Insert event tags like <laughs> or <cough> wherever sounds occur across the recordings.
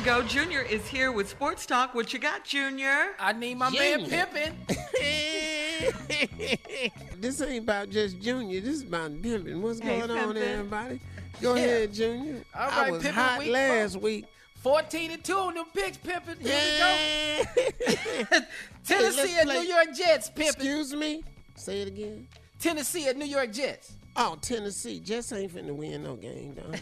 We go. Junior is here with Sports Talk. What you got, Junior? I need my man Pippin. <laughs> this ain't about just Junior. This is about Pippin. What's Hey, going on, everybody? Go Yeah. ahead, Junior. All I was Pimpin' hot week last four. week. 14 and 2 on them picks, Pimpin. Here Yeah. we go. <laughs> Tennessee let's at play- New York Jets, Pippin. Excuse me. Say it again. Tennessee at New York Jets. Oh, Tennessee. Jets ain't finna win no game, though.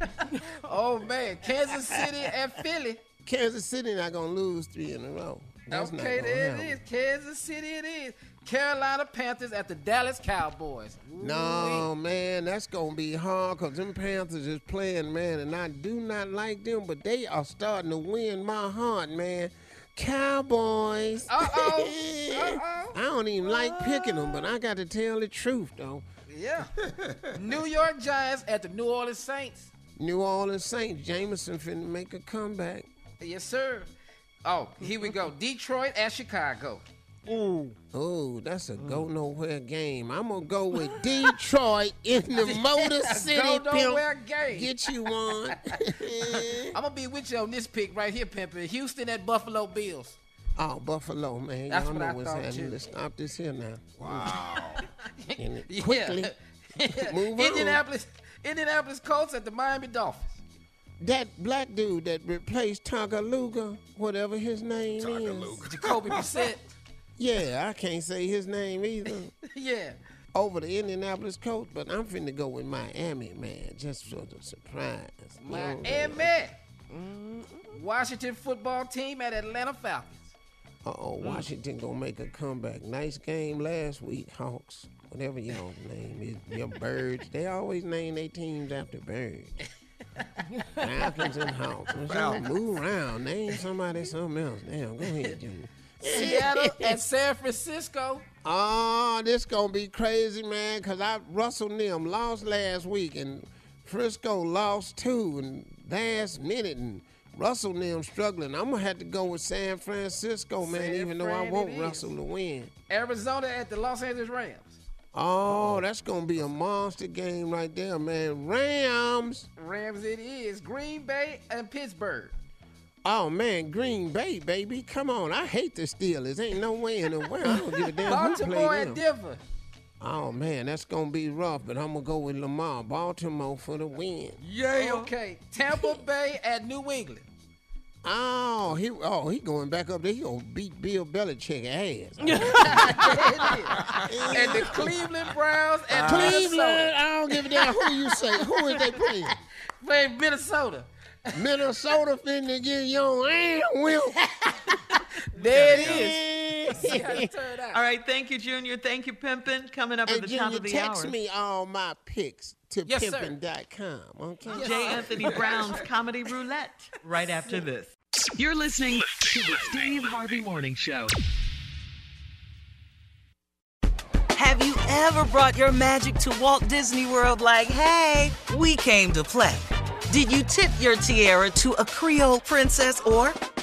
<laughs> Oh, man. Kansas City at Philly. Kansas City not gonna lose three in a row. That's not okay, there it is. Kansas City it is. Carolina Panthers at the Dallas Cowboys. No, man, that's gonna be hard because them Panthers is playing, man, and I do not like them, but they are starting to win my heart, man. Cowboys. Uh-oh. <laughs> Uh-oh. I don't even like picking them, but I got to tell the truth, though. Yeah. <laughs> New York Giants at the New Orleans Saints. New Orleans Saints, Jameson finna make a comeback. Yes, sir. Oh, here we go. Detroit at Chicago. Oh, that's a mm. go nowhere game. I'm gonna go with Detroit <laughs> in the Motor City. Go nowhere pimp. game. Get you one. <laughs> I'm gonna be with you on this pick right here, Pimpin. Houston at Buffalo Bills. oh, Buffalo, man. That's Y'all what know I what's happening. Let's stop this here now. Wow. <laughs> quickly. Move on. Indianapolis, Indianapolis Colts at the Miami Dolphins. That black dude that replaced Tagaluga, whatever his name is. Jacoby <laughs> Brissett. Yeah, I can't say his name either. <laughs> yeah. Over the Indianapolis Colts, but I'm finna go with Miami, man, just for the surprise. You know? Miami. Washington football team at Atlanta Falcons. Uh-oh, Washington gonna make a comeback. Nice game last week, Hawks. Whatever y'all name is, your birds. They always name their teams after birds. <laughs> Falcons and Hawks. Well, Move around. Name somebody something else. Damn, go ahead, Junior. Seattle at San Francisco. Oh, this gonna be crazy, man. Cause I Russell Nim lost last week, and Frisco lost too, and last minute, and Russell Nim struggling. I'm gonna have to go with San Francisco, man. San even though I Fran want. Russell to win. Arizona at the Los Angeles Rams. Oh, that's gonna be a monster game right there, man. Rams. Rams it is. Green Bay and Pittsburgh. Oh man, Green Bay, baby. Come on. I hate the Steelers. Ain't no way in the world. I don't give a damn who Baltimore played and. Denver. Oh man, that's gonna be rough, but I'm gonna go with Lamar. Baltimore for the win. Yeah. Okay. Tampa Bay at New England. Oh, he oh he going back up there. He gonna beat Bill Belichick ass. <laughs> and the Cleveland Browns and uh, Cleveland, Minnesota. I don't give a damn who you say. Who is they playing? Playing Minnesota. Minnesota finna get your ass whipped. <laughs> There it is. <laughs> <laughs> All right, thank you, Junior. Thank you, Pimpin. Coming up Hey, at the top of the text hour. Text me all my picks to Yes, sir. pimpin.com, okay? J. Anthony Brown's Comedy Roulette right after this. You're listening to the Steve Harvey Morning Show. Have you ever brought your magic to Walt Disney World like, hey, we came to play? Did you tip your tiara to a Creole princess or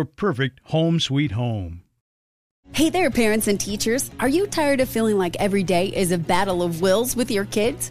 your perfect home sweet home. Hey there, parents and teachers. Are you tired of feeling like every day is a battle of wills with your kids?